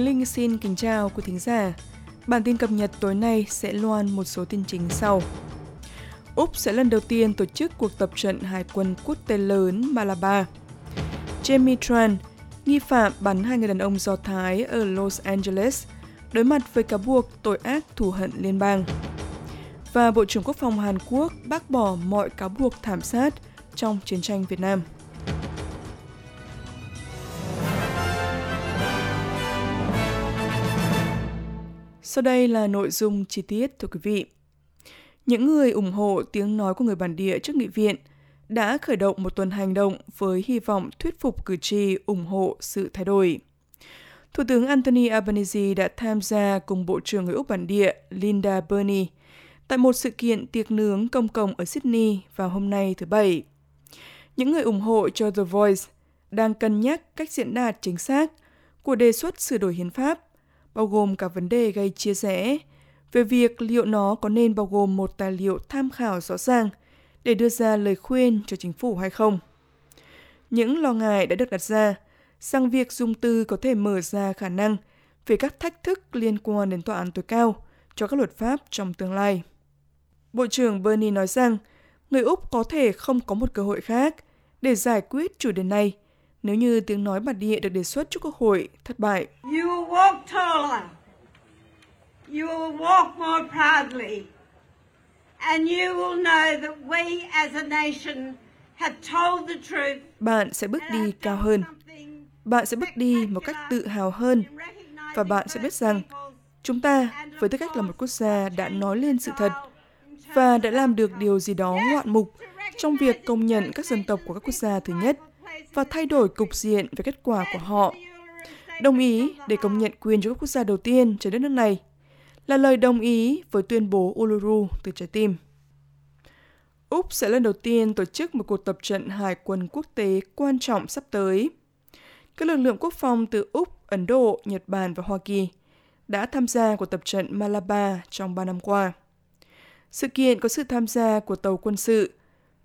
Khánh Linh xin kính chào quý thính giả. Bản tin cập nhật tối nay sẽ loan một số tin chính sau. Úc sẽ lần đầu tiên tổ chức cuộc tập trận hải quân quốc tế lớn Malabar. Jamie Tran, nghi phạm bắn hai người đàn ông Do Thái ở Los Angeles, đối mặt với cáo buộc tội ác thù hận liên bang. Và Bộ trưởng Quốc phòng Hàn Quốc bác bỏ mọi cáo buộc thảm sát trong chiến tranh Việt Nam. Sau đây là nội dung chi tiết, thưa quý vị. Những người ủng hộ tiếng nói của người bản địa trước nghị viện đã khởi động một tuần hành động với hy vọng thuyết phục cử tri ủng hộ sự thay đổi. Thủ tướng Anthony Albanese đã tham gia cùng Bộ trưởng người Úc bản địa Linda Burney tại một sự kiện tiệc nướng công cộng ở Sydney vào hôm nay thứ Bảy. Những người ủng hộ cho The Voice đang cân nhắc cách diễn đạt chính xác của đề xuất sửa đổi hiến pháp bao gồm cả vấn đề gây chia rẽ về việc liệu nó có nên bao gồm một tài liệu tham khảo rõ ràng để đưa ra lời khuyên cho chính phủ hay không. Những lo ngại đã được đặt ra rằng việc dùng từ có thể mở ra khả năng về các thách thức liên quan đến tòa án tối cao cho các luật pháp trong tương lai. Bộ trưởng Bernie nói rằng người Úc có thể không có một cơ hội khác để giải quyết chủ đề này nếu như tiếng nói bản địa được đề xuất trước Quốc hội thất bại. You will walk taller. You will walk more proudly. And you will know that we as a nation have told the truth. Bạn sẽ bước đi cao hơn. Bạn sẽ bước đi một cách tự hào hơn. Và bạn sẽ biết rằng chúng ta, với tư cách là một quốc gia đã nói lên sự thật và đã làm được điều gì đó ngoạn mục trong việc công nhận các dân tộc của các quốc gia thứ nhất và thay đổi cục diện về kết quả của họ. Đồng ý để công nhận quyền cho các quốc gia đầu tiên trên đất nước này là lời đồng ý với tuyên bố Uluru từ trái tim. Úc sẽ lần đầu tiên tổ chức một cuộc tập trận hải quân quốc tế quan trọng sắp tới. Các lực lượng quốc phòng từ Úc, Ấn Độ, Nhật Bản và Hoa Kỳ đã tham gia cuộc tập trận Malabar trong 3 năm qua. Sự kiện có sự tham gia của tàu quân sự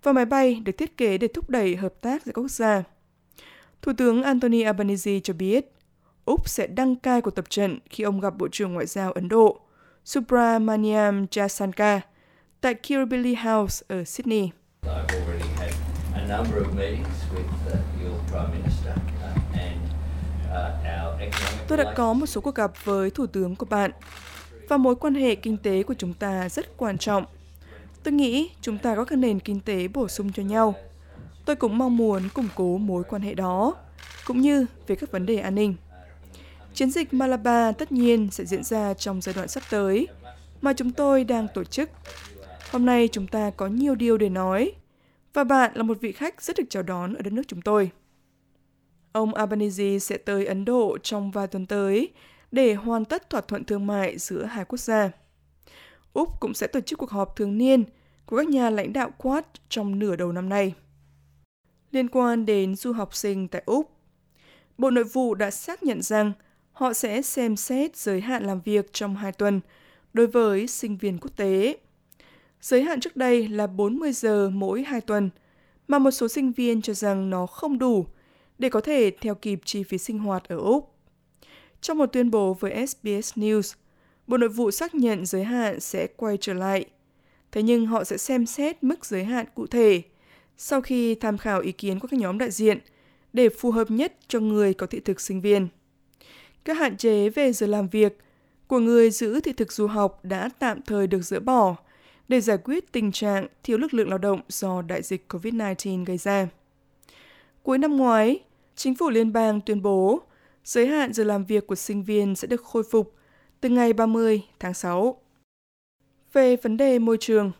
và máy bay được thiết kế để thúc đẩy hợp tác giữa các quốc gia. Thủ tướng Anthony Albanese cho biết, Úc sẽ đăng cai cuộc tập trận khi ông gặp Bộ trưởng Ngoại giao Ấn Độ Subramaniam Jaishankar tại Kirribilli House ở Sydney. Tôi đã có một số cuộc gặp với Thủ tướng của bạn và mối quan hệ kinh tế của chúng ta rất quan trọng Tôi nghĩ chúng ta có các nền kinh tế bổ sung cho nhau. Tôi cũng mong muốn củng cố mối quan hệ đó, cũng như về các vấn đề an ninh. Chiến dịch Malabar tất nhiên sẽ diễn ra trong giai đoạn sắp tới, mà chúng tôi đang tổ chức. Hôm nay chúng ta có nhiều điều để nói, và bạn là một vị khách rất được chào đón ở đất nước chúng tôi. Ông Albanese sẽ tới Ấn Độ trong vài tuần tới để hoàn tất thỏa thuận thương mại giữa hai quốc gia. Úc cũng sẽ tổ chức cuộc họp thường niên của các nhà lãnh đạo Quad trong nửa đầu năm nay. Liên quan đến du học sinh tại Úc, Bộ Nội vụ đã xác nhận rằng họ sẽ xem xét giới hạn làm việc trong 2 tuần đối với sinh viên quốc tế. Giới hạn trước đây là 40 giờ mỗi 2 tuần, mà một số sinh viên cho rằng nó không đủ để có thể theo kịp chi phí sinh hoạt ở Úc. Trong một tuyên bố với SBS News, Bộ Nội vụ xác nhận giới hạn sẽ quay trở lại. Thế nhưng họ sẽ xem xét mức giới hạn cụ thể sau khi tham khảo ý kiến của các nhóm đại diện để phù hợp nhất cho người có thị thực sinh viên. Các hạn chế về giờ làm việc của người giữ thị thực du học đã tạm thời được dỡ bỏ để giải quyết tình trạng thiếu lực lượng lao động do đại dịch COVID-19 gây ra. Cuối năm ngoái, chính phủ liên bang tuyên bố giới hạn giờ làm việc của sinh viên sẽ được khôi phục từ ngày 30 tháng 6. Về vấn đề môi trường,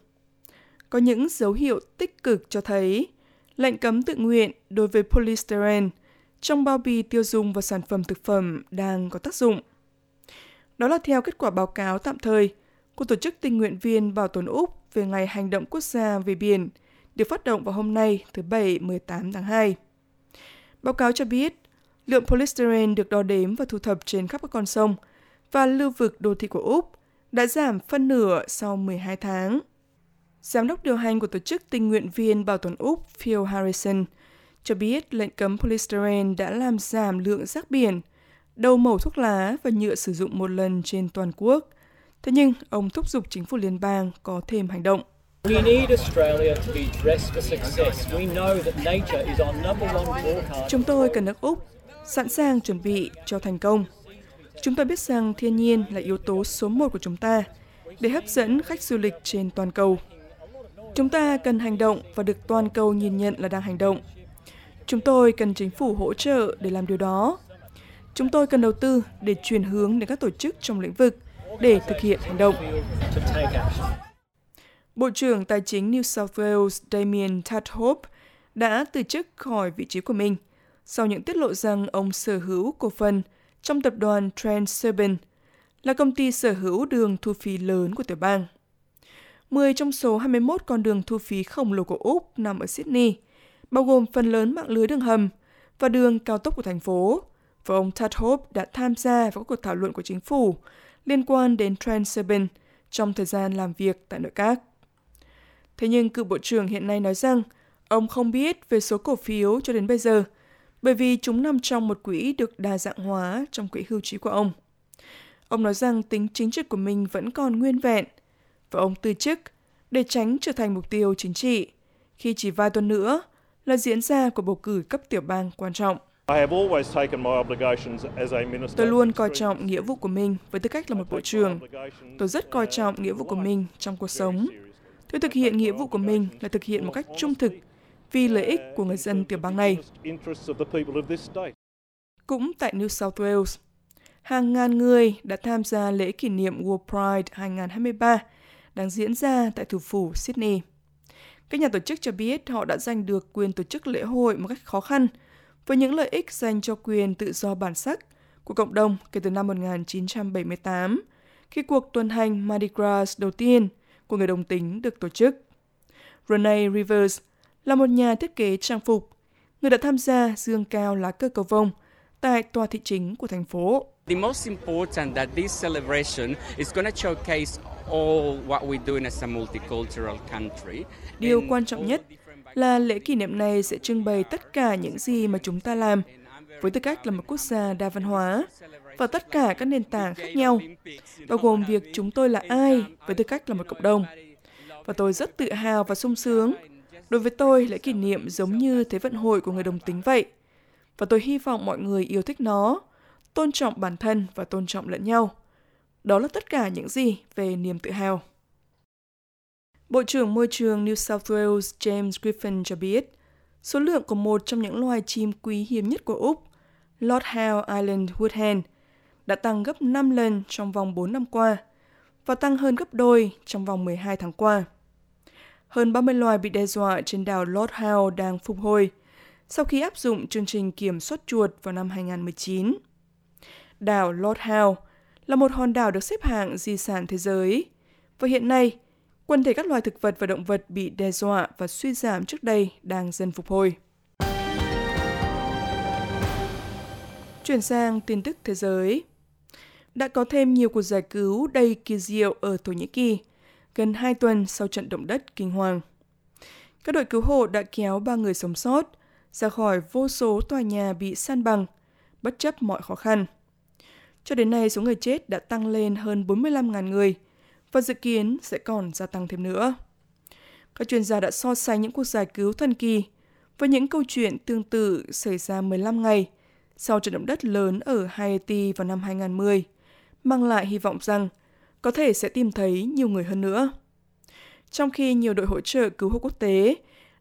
có những dấu hiệu tích cực cho thấy lệnh cấm tự nguyện đối với polystyrene trong bao bì tiêu dùng và sản phẩm thực phẩm đang có tác dụng. Đó là theo kết quả báo cáo tạm thời của Tổ chức Tình nguyện viên Bảo tồn Úc về Ngày Hành động Quốc gia về biển, được phát động vào hôm nay thứ Bảy 18 tháng 2. Báo cáo cho biết, lượng polystyrene được đo đếm và thu thập trên khắp các con sông – và lưu vực đô thị của Úc đã giảm phân nửa sau 12 tháng. Giám đốc điều hành của Tổ chức Tình nguyện viên Bảo tồn Úc Phil Harrison cho biết lệnh cấm polystyrene đã làm giảm lượng rác biển đầu mẩu thuốc lá và nhựa sử dụng một lần trên toàn quốc. Thế nhưng, ông thúc giục chính phủ liên bang có thêm hành động. Chúng tôi cần nước Úc sẵn sàng chuẩn bị cho thành công. Chúng tôi biết rằng thiên nhiên là yếu tố số một của chúng ta để hấp dẫn khách du lịch trên toàn cầu. Chúng ta cần hành động và được toàn cầu nhìn nhận là đang hành động. Chúng tôi cần chính phủ hỗ trợ để làm điều đó. Chúng tôi cần đầu tư để chuyển hướng đến các tổ chức trong lĩnh vực để thực hiện hành động. Bộ trưởng Tài chính New South Wales Damien Tadhope đã từ chức khỏi vị trí của mình sau những tiết lộ rằng ông sở hữu cổ phần trong tập đoàn Transurban, là công ty sở hữu đường thu phí lớn của tiểu bang. 10 trong số 21 con đường thu phí khổng lồ của Úc nằm ở Sydney, bao gồm phần lớn mạng lưới đường hầm và đường cao tốc của thành phố, và ông Tadhope đã tham gia vào các cuộc thảo luận của chính phủ liên quan đến Transurban trong thời gian làm việc tại nội các. Thế nhưng cựu bộ trưởng hiện nay nói rằng ông không biết về số cổ phiếu cho đến bây giờ bởi vì chúng nằm trong một quỹ được đa dạng hóa trong quỹ hưu trí của ông. Ông nói rằng tính chính trực của mình vẫn còn nguyên vẹn và ông từ chức để tránh trở thành mục tiêu chính trị khi chỉ vài tuần nữa là diễn ra của bầu cử cấp tiểu bang quan trọng. Tôi luôn coi trọng nghĩa vụ của mình với tư cách là một bộ trưởng. Tôi rất coi trọng nghĩa vụ của mình trong cuộc sống. Tôi thực hiện nghĩa vụ của mình là thực hiện một cách trung thực vì lợi ích của người dân tiểu bang này. Cũng tại New South Wales, hàng ngàn người đã tham gia lễ kỷ niệm World Pride 2023 đang diễn ra tại thủ phủ Sydney. Các nhà tổ chức cho biết họ đã giành được quyền tổ chức lễ hội một cách khó khăn với những lợi ích dành cho quyền tự do bản sắc của cộng đồng kể từ năm 1978, khi cuộc tuần hành Mardi Gras đầu tiên của người đồng tính được tổ chức. Renee Rivers là một nhà thiết kế trang phục, người đã tham gia dương cao lá cờ cầu vồng tại tòa thị chính của thành phố. The most important that this celebration is going to showcase all what we do as a multicultural country. Điều quan trọng nhất là lễ kỷ niệm này sẽ trưng bày tất cả những gì mà chúng ta làm với tư cách là một quốc gia đa văn hóa và tất cả các nền tảng khác nhau, bao gồm việc chúng tôi là ai với tư cách là một cộng đồng. Và tôi rất tự hào và sung sướng Đối với tôi, lễ kỷ niệm giống như Thế vận hội của người đồng tính vậy. Và tôi hy vọng mọi người yêu thích nó, tôn trọng bản thân và tôn trọng lẫn nhau. Đó là tất cả những gì về niềm tự hào. Bộ trưởng Môi trường New South Wales James Griffin cho biết, số lượng của một trong những loài chim quý hiếm nhất của Úc, Lord Howe Island Woodhen, đã tăng gấp 5 lần trong vòng 4 năm qua và tăng hơn gấp đôi trong vòng 12 tháng qua hơn 30 loài bị đe dọa trên đảo Lord Howe đang phục hồi sau khi áp dụng chương trình kiểm soát chuột vào năm 2019. Đảo Lord Howe là một hòn đảo được xếp hạng di sản thế giới và hiện nay quần thể các loài thực vật và động vật bị đe dọa và suy giảm trước đây đang dần phục hồi. Chuyển sang tin tức thế giới. Đã có thêm nhiều cuộc giải cứu đầy kỳ diệu ở Thổ Nhĩ Kỳ – gần 2 tuần sau trận động đất kinh hoàng. Các đội cứu hộ đã kéo ba người sống sót ra khỏi vô số tòa nhà bị san bằng, bất chấp mọi khó khăn. Cho đến nay, số người chết đã tăng lên hơn 45.000 người và dự kiến sẽ còn gia tăng thêm nữa. Các chuyên gia đã so sánh những cuộc giải cứu thần kỳ với những câu chuyện tương tự xảy ra 15 ngày sau trận động đất lớn ở Haiti vào năm 2010, mang lại hy vọng rằng có thể sẽ tìm thấy nhiều người hơn nữa. Trong khi nhiều đội hỗ trợ cứu hộ quốc tế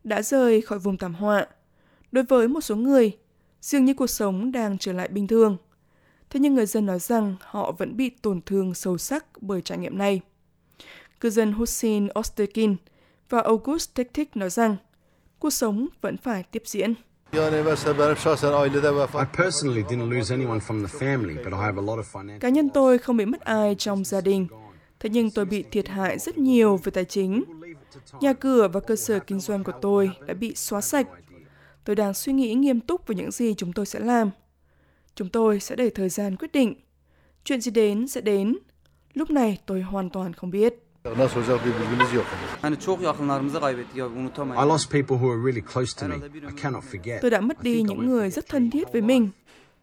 đã rời khỏi vùng thảm họa, đối với một số người, dường như cuộc sống đang trở lại bình thường. Thế nhưng người dân nói rằng họ vẫn bị tổn thương sâu sắc bởi trải nghiệm này. Cư dân Hussein Ostekin và August Tektik nói rằng cuộc sống vẫn phải tiếp diễn. Cá nhân tôi không bị mất ai trong gia đình, thế nhưng tôi bị thiệt hại rất nhiều về tài chính. Nhà cửa và cơ sở kinh doanh của tôi đã bị xóa sạch. Tôi đang suy nghĩ nghiêm túc về những gì chúng tôi sẽ làm. Chúng tôi sẽ để thời gian quyết định. Chuyện gì đến sẽ đến. Lúc này tôi hoàn toàn không biết. Nasıl olacak bir bilgimiz yok. Hani çok yakınlarımızı kaybettik ya unutamayız. I lost people who were really close to me. I cannot forget. Tôi đã mất đi những người rất thân thiết với mình.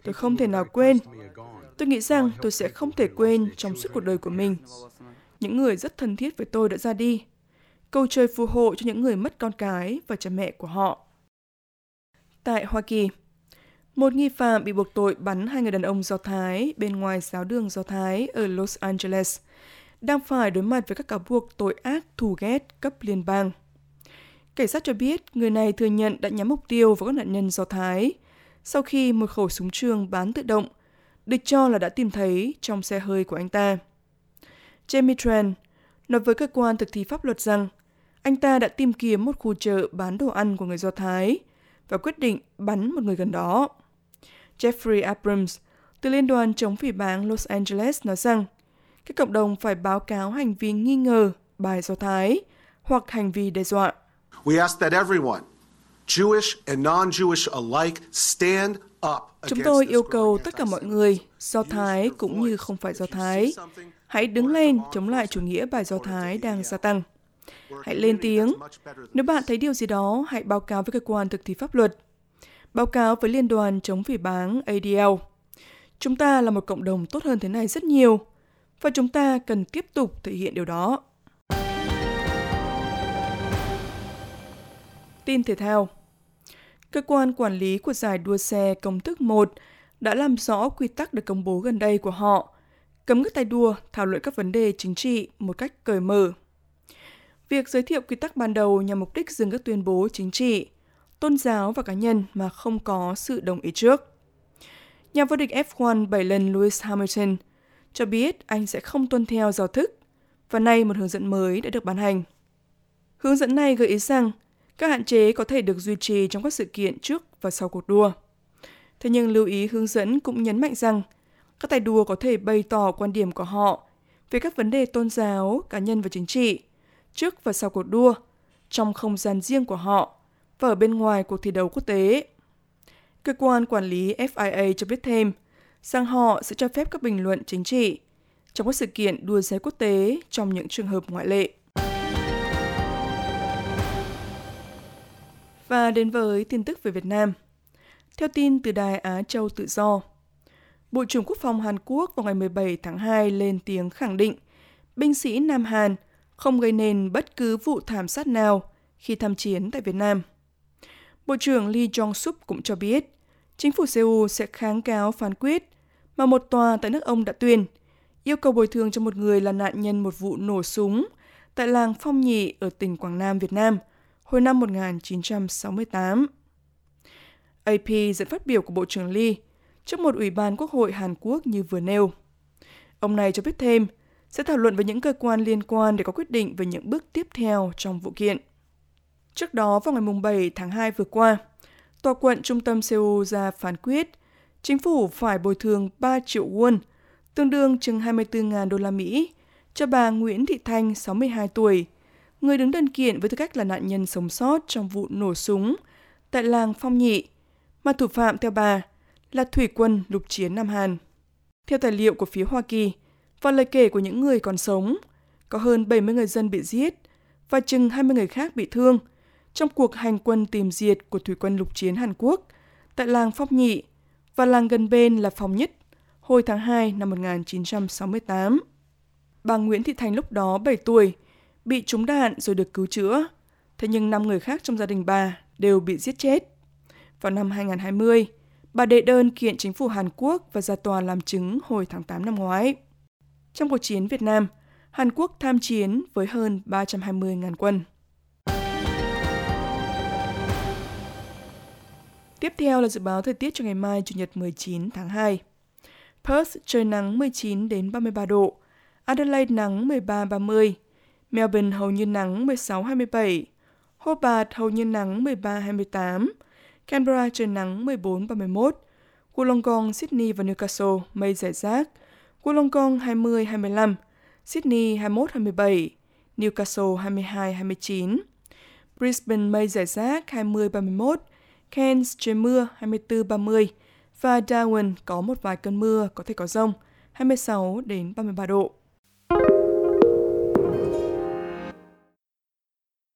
Tôi không thể nào quên. Tôi nghĩ rằng tôi sẽ không thể quên trong suốt cuộc đời của mình. Những người rất thân thiết với tôi đã ra đi. Cầu trời phù hộ cho những người mất con cái và cha mẹ của họ. Tại Hoa Kỳ, một nghi phạm bị buộc tội bắn hai người đàn ông Do Thái bên ngoài giáo đường Do Thái ở Los Angeles, đang phải đối mặt với các cáo buộc tội ác thù ghét cấp liên bang. Cảnh sát cho biết người này thừa nhận đã nhắm mục tiêu vào các nạn nhân Do Thái sau khi một khẩu súng trường bán tự động, được cho là đã tìm thấy trong xe hơi của anh ta. Jamie Tran nói với cơ quan thực thi pháp luật rằng anh ta đã tìm kiếm một khu chợ bán đồ ăn của người Do Thái và quyết định bắn một người gần đó. Jeffrey Abrams từ Liên đoàn chống phỉ báng Los Angeles nói rằng các cộng đồng phải báo cáo hành vi nghi ngờ bài Do Thái hoặc hành vi đe dọa. We ask that everyone, Jewish and non-Jewish alike, stand up Chúng tôi yêu cầu tất cả mọi người, Do Thái cũng như không phải Do Thái, hãy đứng lên chống lại chủ nghĩa bài Do Thái đang gia tăng. Hãy lên tiếng. Nếu bạn thấy điều gì đó, hãy báo cáo với cơ quan thực thi pháp luật. Báo cáo với Liên đoàn chống phỉ báng ADL. Chúng ta là một cộng đồng tốt hơn thế này rất nhiều, và chúng ta cần tiếp tục thể hiện điều đó. Tin thể thao Cơ quan quản lý của giải đua xe công thức 1 đã làm rõ quy tắc được công bố gần đây của họ, cấm các tay đua thảo luận các vấn đề chính trị một cách cởi mở. Việc giới thiệu quy tắc ban đầu nhằm mục đích dừng các tuyên bố chính trị, tôn giáo và cá nhân mà không có sự đồng ý trước. Nhà vô địch F1 7 lần Lewis Hamilton cho biết anh sẽ không tuân theo giao thức và nay một hướng dẫn mới đã được ban hành. Hướng dẫn này gợi ý rằng các hạn chế có thể được duy trì trong các sự kiện trước và sau cuộc đua. Thế nhưng lưu ý hướng dẫn cũng nhấn mạnh rằng các tay đua có thể bày tỏ quan điểm của họ về các vấn đề tôn giáo, cá nhân và chính trị trước và sau cuộc đua trong không gian riêng của họ và ở bên ngoài cuộc thi đấu quốc tế. Cơ quan quản lý FIA cho biết thêm rằng họ sẽ cho phép các bình luận chính trị trong các sự kiện đua xe quốc tế trong những trường hợp ngoại lệ. Và đến với tin tức về Việt Nam. Theo tin từ Đài Á Châu Tự Do, Bộ trưởng Quốc phòng Hàn Quốc vào ngày 17 tháng 2 lên tiếng khẳng định binh sĩ Nam Hàn không gây nên bất cứ vụ thảm sát nào khi tham chiến tại Việt Nam. Bộ trưởng Lee Jong-sup cũng cho biết, chính phủ Seoul sẽ kháng cáo phán quyết mà một tòa tại nước ông đã tuyên, yêu cầu bồi thường cho một người là nạn nhân một vụ nổ súng tại làng Phong Nhị ở tỉnh Quảng Nam, Việt Nam – hồi năm 1968. AP dẫn phát biểu của Bộ trưởng Lee trước một ủy ban quốc hội Hàn Quốc như vừa nêu. Ông này cho biết thêm sẽ thảo luận với những cơ quan liên quan để có quyết định về những bước tiếp theo trong vụ kiện. Trước đó, vào ngày 7 tháng 2 vừa qua, Tòa quận trung tâm Seoul ra phán quyết chính phủ phải bồi thường 3 triệu won, tương đương chừng 24.000 đô la Mỹ, cho bà Nguyễn Thị Thanh, 62 tuổi, người đứng đơn kiện với tư cách là nạn nhân sống sót trong vụ nổ súng tại làng Phong Nhị, mà thủ phạm theo bà là thủy quân lục chiến Nam Hàn. Theo tài liệu của phía Hoa Kỳ và lời kể của những người còn sống, có hơn 70 người dân bị giết và chừng 20 người khác bị thương trong cuộc hành quân tìm diệt của thủy quân lục chiến Hàn Quốc tại làng Phong Nhị và làng gần bên là Phong Nhất hồi tháng 2 năm 1968. Bà Nguyễn Thị Thành lúc đó 7 tuổi bị trúng đạn rồi được cứu chữa. Thế nhưng 5 người khác trong gia đình bà đều bị giết chết. Vào năm 2020, bà đệ đơn kiện chính phủ Hàn Quốc và ra tòa làm chứng hồi tháng 8 năm ngoái. Trong cuộc chiến Việt Nam, Hàn Quốc tham chiến với hơn 320.000 quân. Tiếp theo là dự báo thời tiết cho ngày mai Chủ nhật 19 tháng 2. Perth trời nắng 19 đến 33 độ, Adelaide nắng 13 30, Melbourne hầu như nắng 16-27, Hobart hầu như nắng 13-28, Canberra trời nắng 14-31, Wollongong, Sydney và Newcastle mây rải rác, Wollongong 20-25, Sydney 21-27, Newcastle 22-29, Brisbane mây rải rác 20-31, Cairns trời mưa 24-30 và Darwin có một vài cơn mưa có thể có rông 26 đến 33 độ.